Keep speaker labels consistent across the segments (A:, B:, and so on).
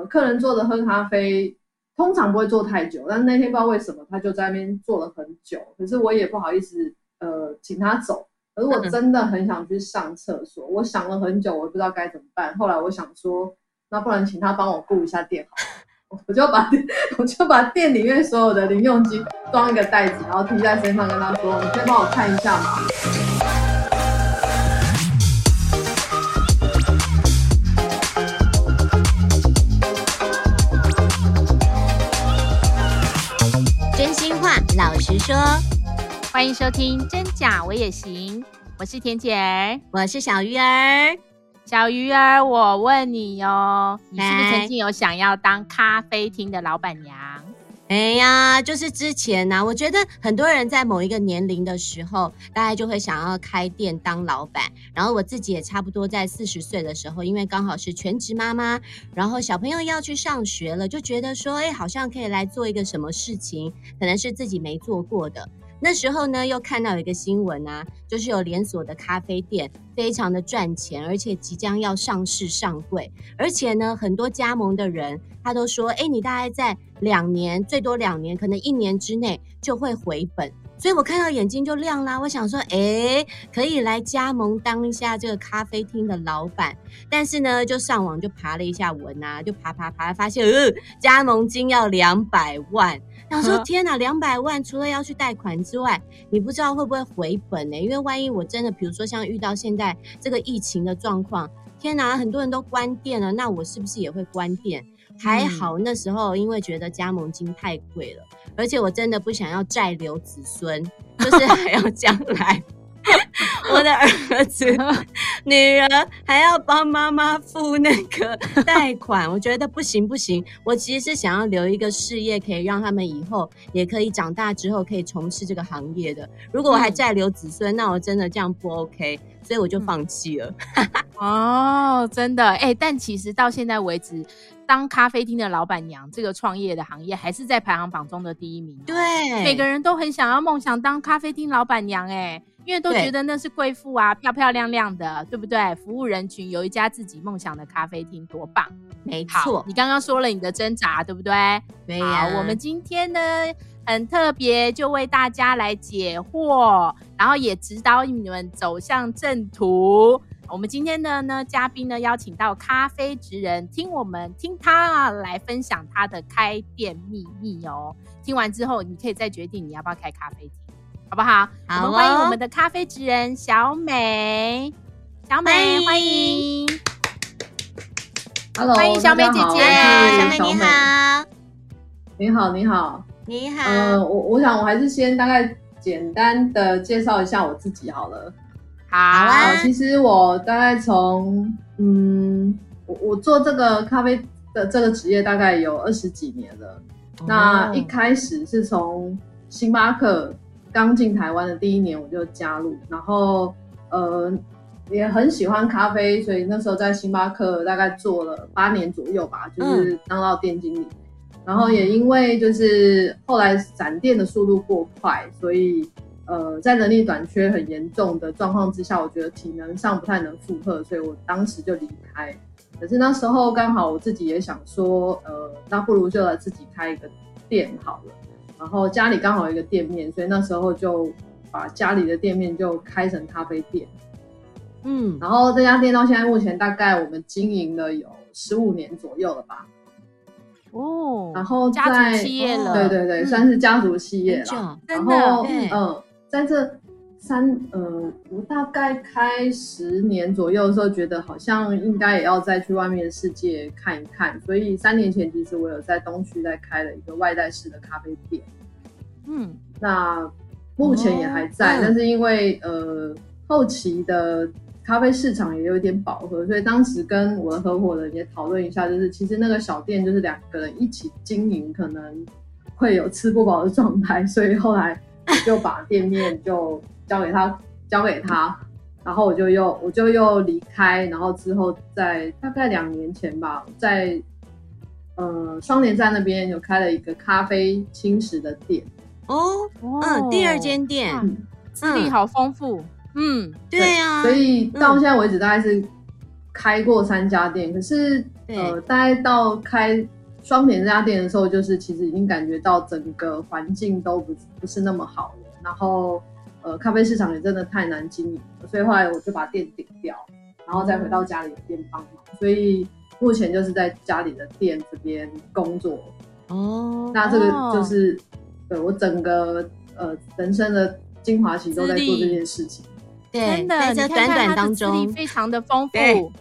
A: 呃，客人坐着喝咖啡，通常不会坐太久，但那天不知道为什么他就在那边坐了很久，可是我也不好意思呃请他走。可是我真的很想去上厕所，我想了很久，我不知道该怎么办。后来我想说，那不然请他帮我顾一下店好了，我就把我就把店里面所有的零用金装一个袋子，然后提在身上，跟他说：“你先帮我看一下嘛。”
B: 实说。
C: 欢迎收听《真假我也行》，我是田姐儿，
B: 我是小鱼儿。
C: 小鱼儿，我问你哟，你是不是曾经有想要当咖啡厅的老板娘？
B: 哎呀，就是之前呐、啊，我觉得很多人在某一个年龄的时候，大概就会想要开店当老板。然后我自己也差不多在四十岁的时候，因为刚好是全职妈妈，然后小朋友要去上学了，就觉得说，哎，好像可以来做一个什么事情，可能是自己没做过的。那时候呢，又看到一个新闻啊，就是有连锁的咖啡店，非常的赚钱，而且即将要上市上柜，而且呢，很多加盟的人他都说，哎，你大概在两年，最多两年，可能一年之内就会回本。所以我看到眼睛就亮啦，我想说，哎，可以来加盟当一下这个咖啡厅的老板。但是呢，就上网就爬了一下文啊，就爬爬爬，发现，呃，加盟金要两百万。想说天哪，两百万除了要去贷款之外，你不知道会不会回本呢？因为万一我真的，比如说像遇到现在这个疫情的状况，天哪，很多人都关店了，那我是不是也会关店？还好那时候因为觉得加盟金太贵了，而且我真的不想要债留子孙，就是还要将来。我的儿子、女儿还要帮妈妈付那个贷款，我觉得不行不行。我其实是想要留一个事业，可以让他们以后也可以长大之后可以从事这个行业的。如果我还再留子孙，那我真的这样不 OK，所以我就放弃了。
C: 哦，真的哎，但其实到现在为止，当咖啡厅的老板娘这个创业的行业还是在排行榜中的第一名。
B: 对，
C: 每个人都很想要梦想当咖啡厅老板娘哎。因为都觉得那是贵妇啊，漂漂亮亮的，对不对？服务人群，有一家自己梦想的咖啡厅，多棒！
B: 没错，
C: 你刚刚说了你的挣扎，对不对？
B: 对呀。
C: 好，我们今天呢很特别，就为大家来解惑，然后也指导你们走向正途。我们今天的呢嘉宾呢邀请到咖啡职人，听我们听他啊来分享他的开店秘密哦。听完之后，你可以再决定你要不要开咖啡厅。好不好？好、哦，我们欢迎我们的咖啡职人小美，小美欢迎
A: ，Hello，
C: 欢迎小美姐姐，
B: 小美你好，
A: 你好你好。
B: 你好，
A: 呃，我我想我还是先大概简单的介绍一下我自己好了，
C: 好啊，
A: 呃、其实我大概从嗯，我我做这个咖啡的这个职业大概有二十几年了，哦、那一开始是从星巴克。刚进台湾的第一年我就加入，然后呃也很喜欢咖啡，所以那时候在星巴克大概做了八年左右吧，就是当到店经理。嗯、然后也因为就是后来展店的速度过快，所以呃在人力短缺很严重的状况之下，我觉得体能上不太能负荷，所以我当时就离开。可是那时候刚好我自己也想说，呃那不如就来自己开一个店好了。然后家里刚好有一个店面，所以那时候就把家里的店面就开成咖啡店。嗯，然后这家店到现在目前大概我们经营了有十五年左右了吧。
C: 哦，
A: 然后在
C: 家族企业了，
A: 哦、对对对，嗯、算是家族企业了。然后嗯，在这。三呃，我大概开十年左右的时候，觉得好像应该也要再去外面的世界看一看，所以三年前其实我有在东区在开了一个外带式的咖啡店。嗯，那目前也还在，哦、但是因为呃后期的咖啡市场也有一点饱和，所以当时跟我的合伙人也讨论一下，就是其实那个小店就是两个人一起经营，可能会有吃不饱的状态，所以后来就把店面就。交给他，交给他，然后我就又我就又离开，然后之后在大概两年前吧，在呃双连站那边有开了一个咖啡轻食的店。
B: 哦，嗯，第二间店，
C: 资历好丰富，嗯，
B: 对呀，
A: 所以到现在为止大概是开过三家店，可是呃，大概到开双田这家店的时候，就是其实已经感觉到整个环境都不不是那么好了，然后呃，咖啡市场也真的太难经营了，所以后来我就把店顶掉，然后再回到家里的店帮忙，所以目前就是在家里的店这边工作。哦，那这个就是对我整个呃人生的精华期都在做这件事情。
B: 对，
C: 真的，
B: 在这短短当中，
C: 资历非常的丰富。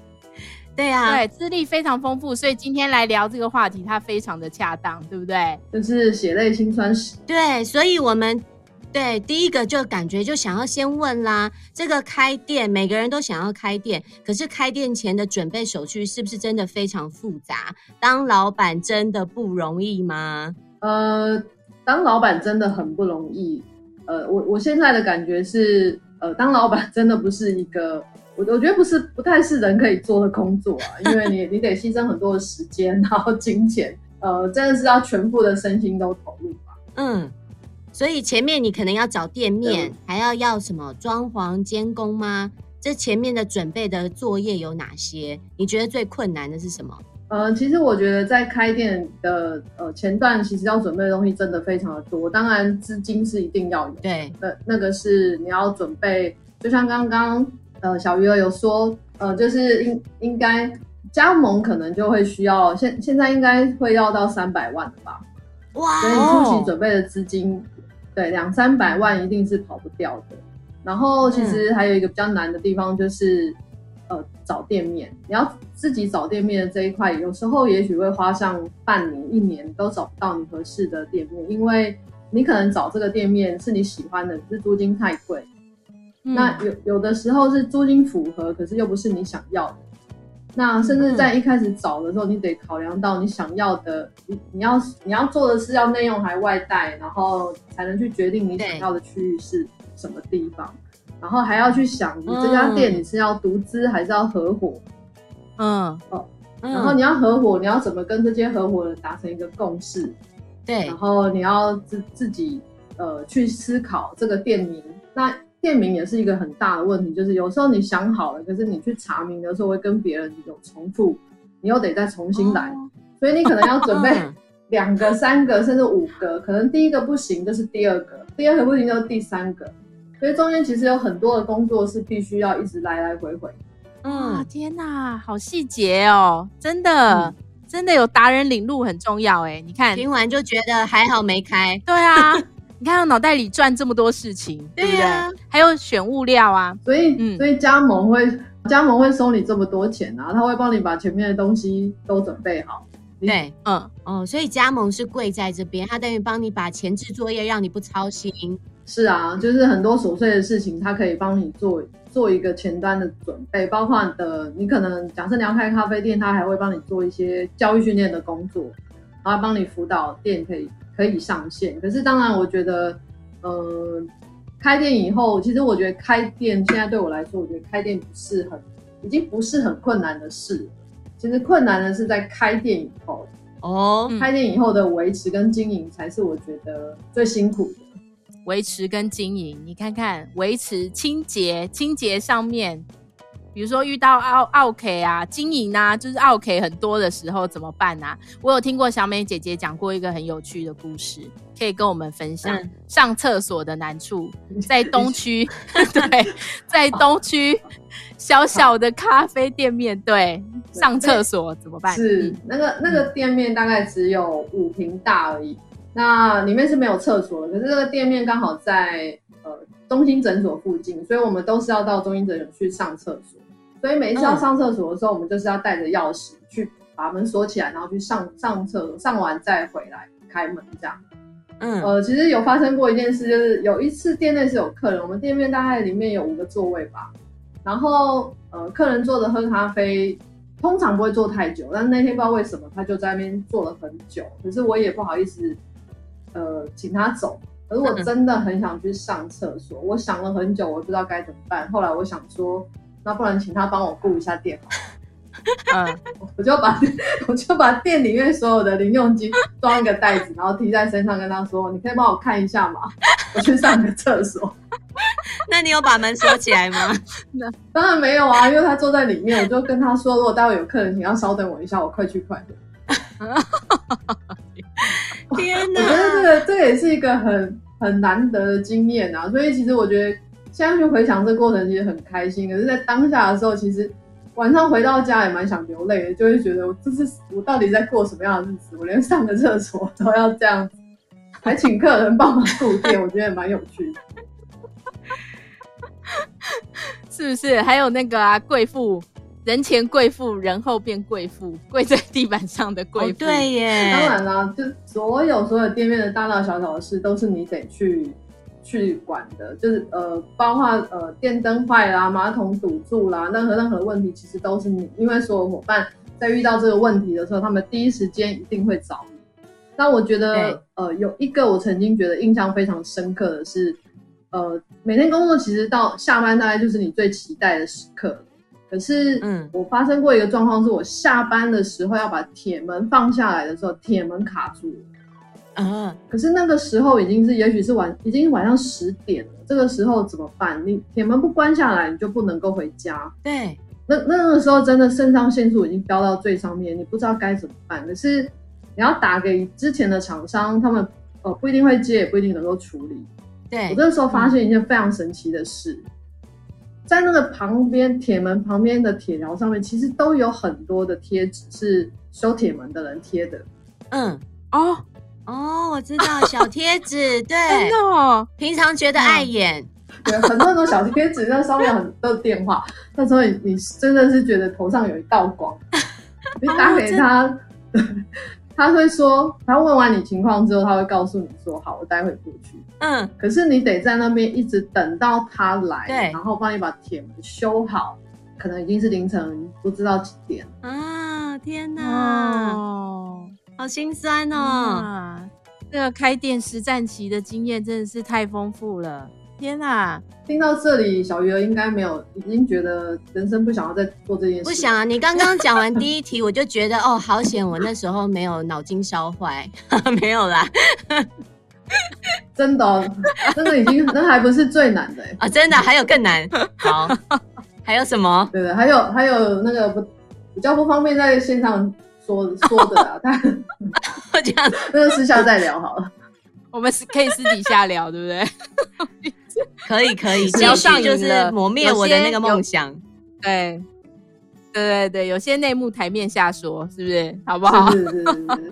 B: 对啊，
C: 对，资历非常丰富，所以今天来聊这个话题，它非常的恰当，对不对？
A: 就是血泪辛酸史。
B: 对，所以我们对第一个就感觉就想要先问啦，这个开店，每个人都想要开店，可是开店前的准备手续是不是真的非常复杂？当老板真的不容易吗？
A: 呃，当老板真的很不容易。呃，我我现在的感觉是，呃，当老板真的不是一个。我我觉得不是不太是人可以做的工作啊，因为你 你得牺牲很多的时间，然后金钱，呃，真的是要全部的身心都投入吧。
B: 嗯，所以前面你可能要找店面，还要要什么装潢监工吗？这前面的准备的作业有哪些？你觉得最困难的是什么？
A: 呃，其实我觉得在开店的呃前段，其实要准备的东西真的非常的多。当然资金是一定要有，
B: 对，
A: 那那个是你要准备，就像刚刚。呃，小鱼儿有说，呃，就是应应该加盟可能就会需要，现现在应该会要到三百万的吧？哇！所以初期准备的资金，对，两三百万一定是跑不掉的。然后其实还有一个比较难的地方就是，嗯、呃，找店面。你要自己找店面的这一块，有时候也许会花上半年、一年都找不到你合适的店面，因为你可能找这个店面是你喜欢的，可是租金太贵。那有有的时候是租金符合，可是又不是你想要的。那甚至在一开始找的时候，你得考量到你想要的，你你要你要做的是要内用还外带，然后才能去决定你想要的区域是什么地方，然后还要去想你这家店你是要独资还是要合伙。嗯哦，然后你要合伙，你要怎么跟这些合伙人达成一个共识？
B: 对，
A: 然后你要自自己呃去思考这个店名那。店名也是一个很大的问题，就是有时候你想好了，可是你去查名的时候会跟别人有重复，你又得再重新来，哦、所以你可能要准备两个、三个甚至五个，可能第一个不行就是第二个，第二个不行就是第三个，所以中间其实有很多的工作是必须要一直来来回回。
C: 嗯，天哪，好细节哦，真的，嗯、真的有达人领路很重要哎，你看。
B: 听完就觉得还好没开，
C: 对啊。你看，脑袋里转这么多事情，对不对？还有选物料啊，
A: 所以，嗯，所以加盟会加盟会收你这么多钱啊，他会帮你把前面的东西都准备好。
B: 对，嗯，哦，所以加盟是贵在这边，他等于帮你把前置作业让你不操心。
A: 是啊，就是很多琐碎的事情，他可以帮你做做一个前端的准备，包括你的，你可能假设你要开咖啡店，他还会帮你做一些教育训练的工作，然后帮你辅导店可以。可以上线，可是当然，我觉得，呃，开店以后，其实我觉得开店现在对我来说，我觉得开店不是很，已经不是很困难的事。其实困难的是在开店以后，哦，开店以后的维持跟经营才是我觉得最辛苦的。
C: 维持跟经营，你看看维持清洁，清洁上面。比如说遇到奥奥 K 啊，经营啊，就是奥 K 很多的时候怎么办啊？我有听过小美姐姐讲过一个很有趣的故事，可以跟我们分享。嗯、上厕所的难处，在东区，对，在东区 小小的咖啡店面对上厕所怎么办？
A: 是那个那个店面大概只有五平大而已，那里面是没有厕所的，可是这个店面刚好在呃中心诊所附近，所以我们都是要到中心诊所去上厕所。所以每一次要上厕所的时候，嗯、我们就是要带着钥匙去把门锁起来，然后去上上厕所，上完再回来开门这样。嗯，呃，其实有发生过一件事，就是有一次店内是有客人，我们店面大概里面有五个座位吧，然后呃，客人坐着喝咖啡，通常不会坐太久，但是那天不知道为什么他就在那边坐了很久，可是我也不好意思，呃，请他走，可是我真的很想去上厕所，我想了很久，我不知道该怎么办，后来我想说。那不然请他帮我顾一下店，嗯，我就把我就把店里面所有的零用金装一个袋子，然后提在身上，跟他说：“你可以帮我看一下吗？我去上个厕所。”
B: 那你有把门锁起来吗？
A: 当然没有啊，因为他坐在里面，我就跟他说，如果待会有客人，请要稍等我一下，我快去快回。
B: 天哪！
A: 我觉得这个这个也是一个很很难得的经验啊，所以其实我觉得现在去回想这个过程，其实很开心。可是，在当下的时候，其实晚上回到家也蛮想流泪的，就会觉得我这是我到底在过什么样的日子？我连上个厕所都要这样子，还请客人帮忙顾店，我觉得也蛮有趣的。
C: 是不是？还有那个啊，贵妇。人前贵妇，人后变贵妇，跪在地板上的贵妇。
B: 哦，对耶，
A: 当然啦，就所有所有店面的大大小小的事，都是你得去去管的。就是呃，包括呃电灯坏啦、马桶堵住啦，任何任何问题，其实都是你。因为所有伙伴在遇到这个问题的时候，他们第一时间一定会找你。那我觉得呃，有一个我曾经觉得印象非常深刻的是，呃，每天工作其实到下班大概就是你最期待的时刻。可是，嗯，我发生过一个状况，是我下班的时候要把铁门放下来的时候，铁门卡住了。嗯，可是那个时候已经是，也许是晚，已经晚上十点了。这个时候怎么办？你铁门不关下来，你就不能够回家。
B: 对，
A: 那那个时候真的肾上腺素已经飙到最上面，你不知道该怎么办。可是你要打给之前的厂商，他们呃不一定会接，也不一定能够处理。
B: 对，
A: 我这个时候发现一件非常神奇的事。嗯在那个旁边铁门旁边的铁条上面，其实都有很多的贴纸，是修铁门的人贴的。
B: 嗯，哦哦，我知道小贴纸，对，
C: 真的哦，
B: 平常觉得碍眼，
A: 对，很多很多小贴纸，那上面很多电话，那时候你你真的是觉得头上有一道光，你打给他。哦他会说，他问完你情况之后，他会告诉你说：“好，我待会过去。”嗯，可是你得在那边一直等到他来，对，然后帮你把铁门修好，可能已经是凌晨不知道几点。
B: 啊，天哪，哦，好心酸哦！
C: 这个开店实战期的经验真的是太丰富了。天呐，
A: 听到这里，小鱼儿应该没有，已经觉得人生不想要再做这件事。
B: 不想啊！你刚刚讲完第一题，我就觉得哦，好险，我那时候没有脑筋烧坏，没有啦。
A: 真的、哦，真的已经，那还不是最难的
B: 啊！真的还有更难。好，还有什么？
A: 对对，还有还有那个不比较不方便在线上说 说的啊，但
B: 我 这样，
A: 那个私下再聊好了。
C: 我们是可以私底下聊，对不
B: 对？可 以可以，聊上就是磨灭我的那个梦想。
C: 对，对对对，有些内幕台面下说，是不是？好不好？
A: 是是是，是。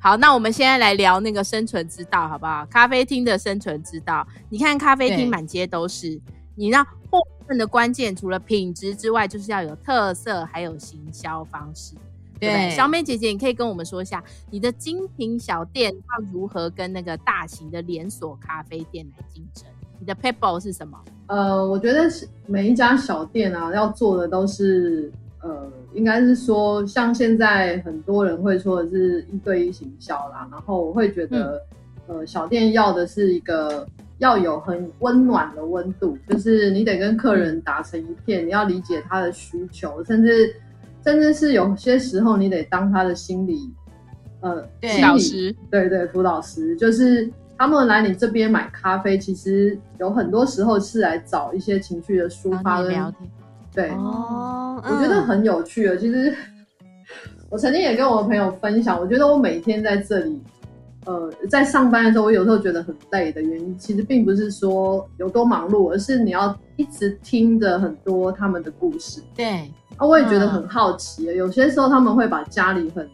C: 好，那我们现在来聊那个生存之道，好不好？咖啡厅的生存之道。你看，咖啡厅满街都是，你让获胜的关键除了品质之外，就是要有特色，还有行销方式。对，小美姐姐，你可以跟我们说一下，你的精品小店要如何跟那个大型的连锁咖啡店来竞争？你的 people 是什么？
A: 呃，我觉得是每一家小店啊，要做的都是呃，应该是说，像现在很多人会说的是一对一行销啦，然后我会觉得，嗯、呃，小店要的是一个要有很温暖的温度，就是你得跟客人打成一片，你要理解他的需求，甚至。甚至是有些时候，你得当他的心理，呃，
C: 对，心理导师，
A: 对对，辅导师，就是他们来你这边买咖啡，其实有很多时候是来找一些情绪的抒发跟聊天，对，哦，我觉得很有趣的。其实我曾经也跟我的朋友分享，我觉得我每天在这里，呃，在上班的时候，我有时候觉得很累的原因，其实并不是说有多忙碌，而是你要一直听着很多他们的故事，
B: 对。
A: 啊，我也觉得很好奇，嗯，有些时候他们会把家里很，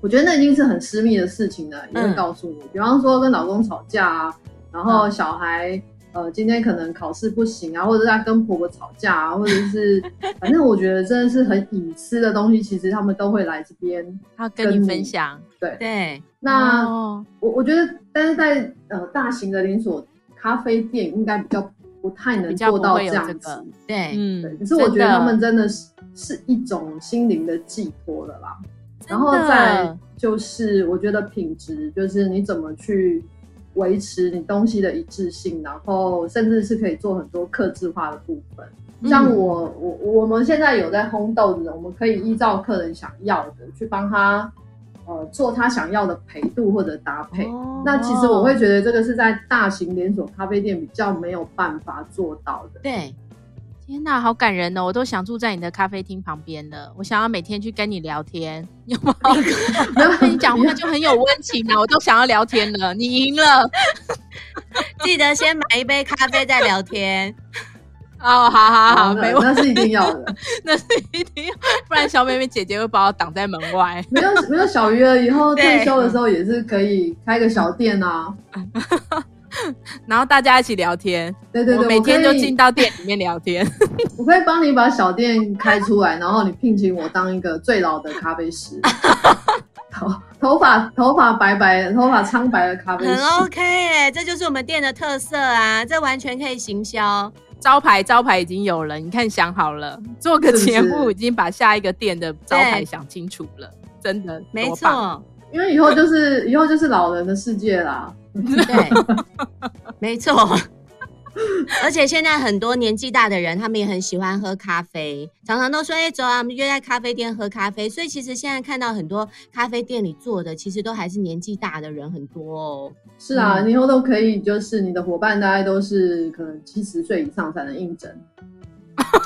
A: 我觉得那已经是很私密的事情了，也会告诉你，嗯。比方说跟老公吵架啊，然后小孩，嗯，呃今天可能考试不行啊，或者是他跟婆婆吵架啊，或者是 反正我觉得真的是很隐私的东西，其实他们都会来这边，
C: 他跟你分享。
A: 对
B: 对，
A: 那，哦，我我觉得，但是在呃大型的连锁咖啡店应该比较。不太能做到这样子，这个、
B: 对，
A: 嗯，对。可是我觉得他们真的是是一种心灵的寄托了啦。然后再就是，我觉得品质就是你怎么去维持你东西的一致性，然后甚至是可以做很多克制化的部分。像我，嗯、我我们现在有在烘豆子，我们可以依照客人想要的去帮他。呃做他想要的陪度或者搭配。哦、那其实我会觉得这个是在大型连锁咖啡店比较没有办法做到的。
B: 对。
C: 天呐，好感人哦！我都想住在你的咖啡厅旁边了。我想要每天去跟你聊天，有没有？没有跟你讲话就很有温情啊！我都想要聊天了。你赢了，
B: 记得先买一杯咖啡再聊天。
C: 哦，好好好，没问题，
A: 那是一定要的，
C: 那是一定要，不然小妹妹姐姐会把我挡在门外。
A: 没有没有小鱼儿，以后退休的时候也是可以开个小店啊。
C: 然后大家一起聊天，
A: 对对对，
C: 我每天就进到店里面聊天。
A: 我可以帮你把小店开出来，然后你聘请我当一个最老的咖啡师，头头发头发白白的，头发苍白的咖啡师，
B: 很 OK 哎，这就是我们店的特色啊，这完全可以行销。
C: 招牌招牌已经有了，你看想好了，做个节目已经把下一个店的招牌想清楚了，真的
B: 没错，
A: 因为以后就是以后就是老人的世界啦。
B: 对，没错。而且现在很多年纪大的人，他们也很喜欢喝咖啡，常常都说：“哎，走啊，我们约在咖啡店喝咖啡。”所以其实现在看到很多咖啡店里坐的，其实都还是年纪大的人很多哦。
A: 是啊，嗯、以后都可以，就是你的伙伴大概都是可能七十岁以上才能应征。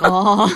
B: 哦，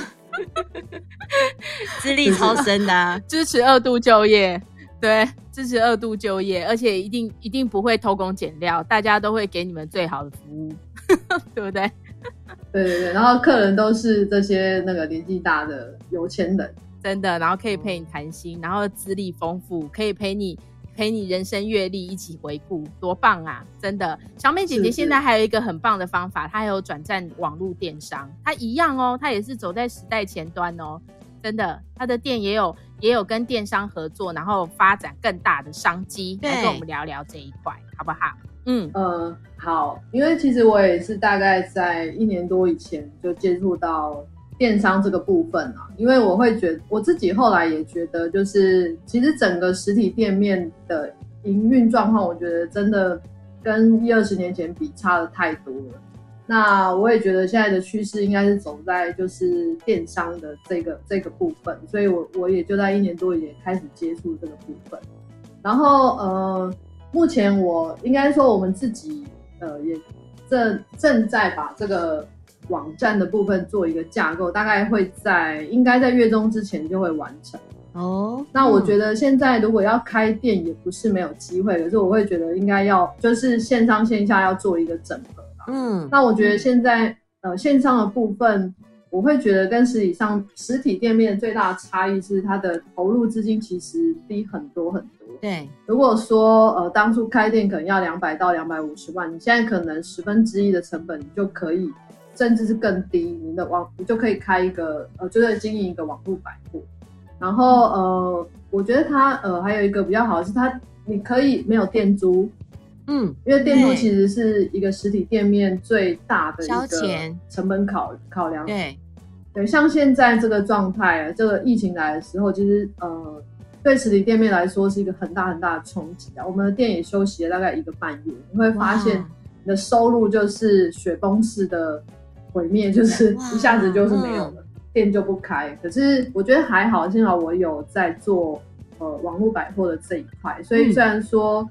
B: 资历超深的、啊，
C: 支持二度就业。对，支持二度就业，而且一定一定不会偷工减料，大家都会给你们最好的服务，对不对？
A: 对对对，然后客人都是这些那个年纪大的有钱人，
C: 真的，然后可以陪你谈心，然后资历丰富，可以陪你陪你人生阅历一起回顾，多棒啊！真的，小美姐姐现在还有一个很棒的方法，她还有转战网络电商，她一样哦，她也是走在时代前端哦。真的，他的店也有也有跟电商合作，然后发展更大的商机。来跟我们聊聊这一块，好不好？
A: 嗯呃，好，因为其实我也是大概在一年多以前就接触到电商这个部分啊，因为我会觉得我自己后来也觉得，就是其实整个实体店面的营运状况，我觉得真的跟一二十年前比差的太多了。那我也觉得现在的趋势应该是走在就是电商的这个这个部分，所以我我也就在一年多以前开始接触这个部分。然后呃，目前我应该说我们自己呃也正正在把这个网站的部分做一个架构，大概会在应该在月中之前就会完成。哦，那我觉得现在如果要开店也不是没有机会，可是我会觉得应该要就是线上线下要做一个整合。嗯，那我觉得现在呃线上的部分，我会觉得跟实体上实体店面最大的差异是它的投入资金其实低很多很多。
B: 对，
A: 如果说呃当初开店可能要两百到两百五十万，你现在可能十分之一的成本你就可以，甚至是更低，你的网你就可以开一个呃就是经营一个网络百货。然后呃我觉得它呃还有一个比较好的是它你可以没有店租。嗯，因为店铺其实是一个实体店面最大的一个成本考考量。
B: 对，
A: 对，像现在这个状态，这个疫情来的时候，其实呃，对实体店面来说是一个很大很大的冲击啊。我们的店也休息了大概一个半月，你会发现你的收入就是雪崩式的毁灭，就是一下子就是没有了，店就不开。可是我觉得还好，幸好我有在做呃网络百货的这一块，所以虽然说。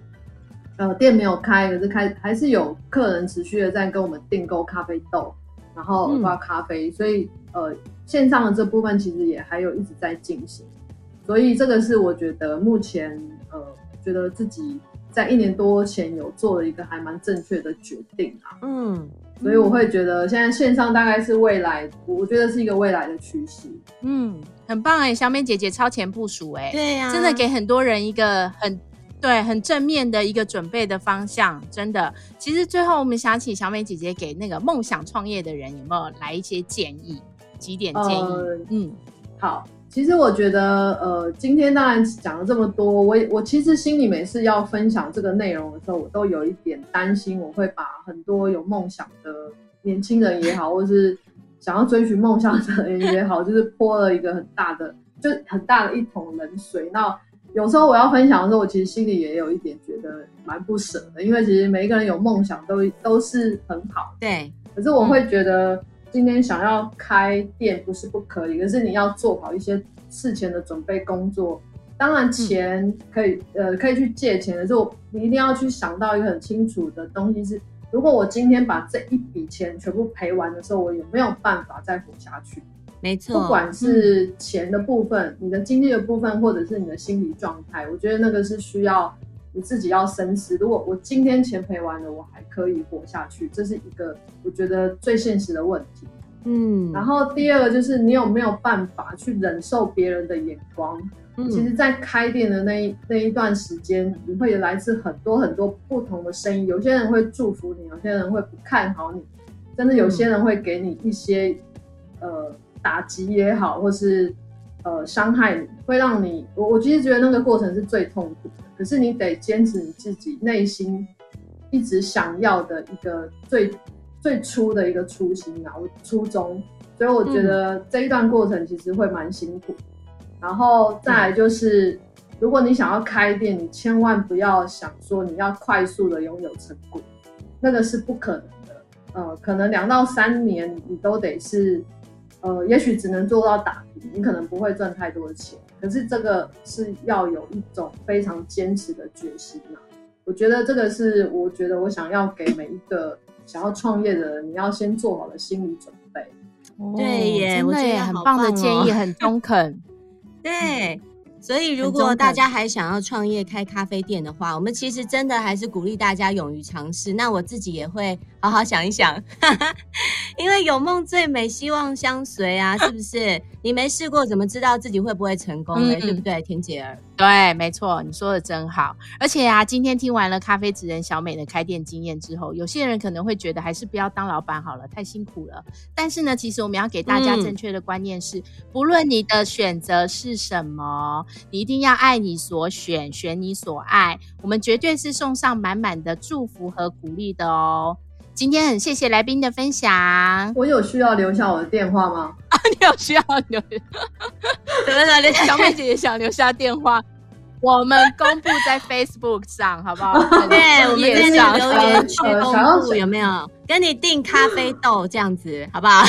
A: 呃，店没有开，可是开还是有客人持续的在跟我们订购咖啡豆，然后挂咖啡，嗯、所以呃，线上的这部分其实也还有一直在进行，所以这个是我觉得目前呃，觉得自己在一年多前有做了一个还蛮正确的决定啊，嗯，所以我会觉得现在线上大概是未来，我觉得是一个未来的趋势，
C: 嗯，很棒哎，小美姐姐超前部署哎，
B: 对呀、啊，
C: 真的给很多人一个很。对，很正面的一个准备的方向，真的。其实最后我们想请小美姐姐给那个梦想创业的人有没有来一些建议？几点建议？呃、
A: 嗯，好。其实我觉得，呃，今天当然讲了这么多，我我其实心里每次要分享这个内容的时候，我都有一点担心，我会把很多有梦想的年轻人也好，或是想要追寻梦想的人也好，就是泼了一个很大的，就很大的一桶冷水。那有时候我要分享的时候，我其实心里也有一点觉得蛮不舍的，因为其实每一个人有梦想都都是很好，
B: 对。
A: 可是我会觉得今天想要开店不是不可以，可是你要做好一些事前的准备工作，当然钱可以、嗯、呃可以去借钱的时候，你一定要去想到一个很清楚的东西是：如果我今天把这一笔钱全部赔完的时候，我有没有办法再活下去？
B: 没错，
A: 不管是钱的部分、嗯、你的经济的部分，或者是你的心理状态，我觉得那个是需要你自己要深思。如果我今天钱赔完了，我还可以活下去，这是一个我觉得最现实的问题。嗯，然后第二个就是你有没有办法去忍受别人的眼光？嗯，其实，在开店的那一那一段时间，你会来自很多很多不同的声音，有些人会祝福你，有些人会不看好你，甚至有些人会给你一些、嗯、呃。打击也好，或是呃伤害你，会让你我我其实觉得那个过程是最痛苦的。可是你得坚持你自己内心一直想要的一个最最初的一个初心啊，我初衷。所以我觉得这一段过程其实会蛮辛苦。然后再来就是，嗯、如果你想要开店，你千万不要想说你要快速的拥有成果，那个是不可能的。呃，可能两到三年你都得是。呃，也许只能做到打平，你可能不会赚太多的钱，可是这个是要有一种非常坚持的决心呐。我觉得这个是，我觉得我想要给每一个想要创业的人，你要先做好的心理准备。
B: 哦、对耶，
C: 真的耶，很棒的建议，很中肯。
B: 对。所以，如果大家还想要创业开咖啡店的话，我们其实真的还是鼓励大家勇于尝试。那我自己也会好好想一想，因为有梦最美，希望相随啊，是不是？你没试过怎么知道自己会不会成功呢？嗯、对不对，田姐儿？
C: 对，没错，你说的真好。而且啊，今天听完了咖啡职人小美的开店经验之后，有些人可能会觉得还是不要当老板好了，太辛苦了。但是呢，其实我们要给大家正确的观念是：嗯、不论你的选择是什么，你一定要爱你所选，选你所爱。我们绝对是送上满满的祝福和鼓励的哦。今天很谢谢来宾的分享。
A: 我有需要留下我的电话吗？
C: 啊，你有需要留？怎么了？小美姐姐想留下电话，我们公布在 Facebook 上，好不好？
B: 对，我们在那个留言区公布，有没有？跟你订咖啡豆这样子，好不好？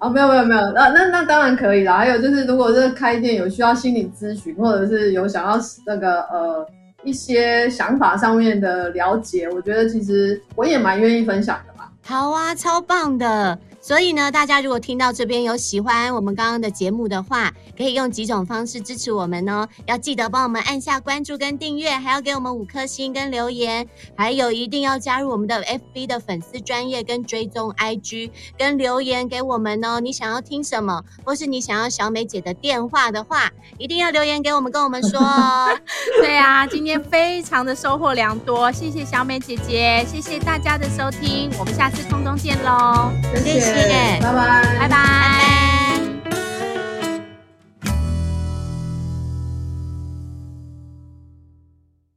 A: 哦，没有没有没有，那那那当然可以啦。还有就是，如果是开店有需要心理咨询，或者是有想要那个呃。一些想法上面的了解，我觉得其实我也蛮愿意分享的吧。
B: 好啊，超棒的。所以呢，大家如果听到这边有喜欢我们刚刚的节目的话，可以用几种方式支持我们哦。要记得帮我们按下关注跟订阅，还要给我们五颗星跟留言，还有一定要加入我们的 FB 的粉丝专业跟追踪 IG 跟留言给我们哦。你想要听什么，或是你想要小美姐的电话的话，一定要留言给我们，跟我们说哦。
C: 对啊，今天非常的收获良多，谢谢小美姐姐，谢谢大家的收听，我们下次空中见喽，
A: 谢谢。拜拜，
C: 拜拜。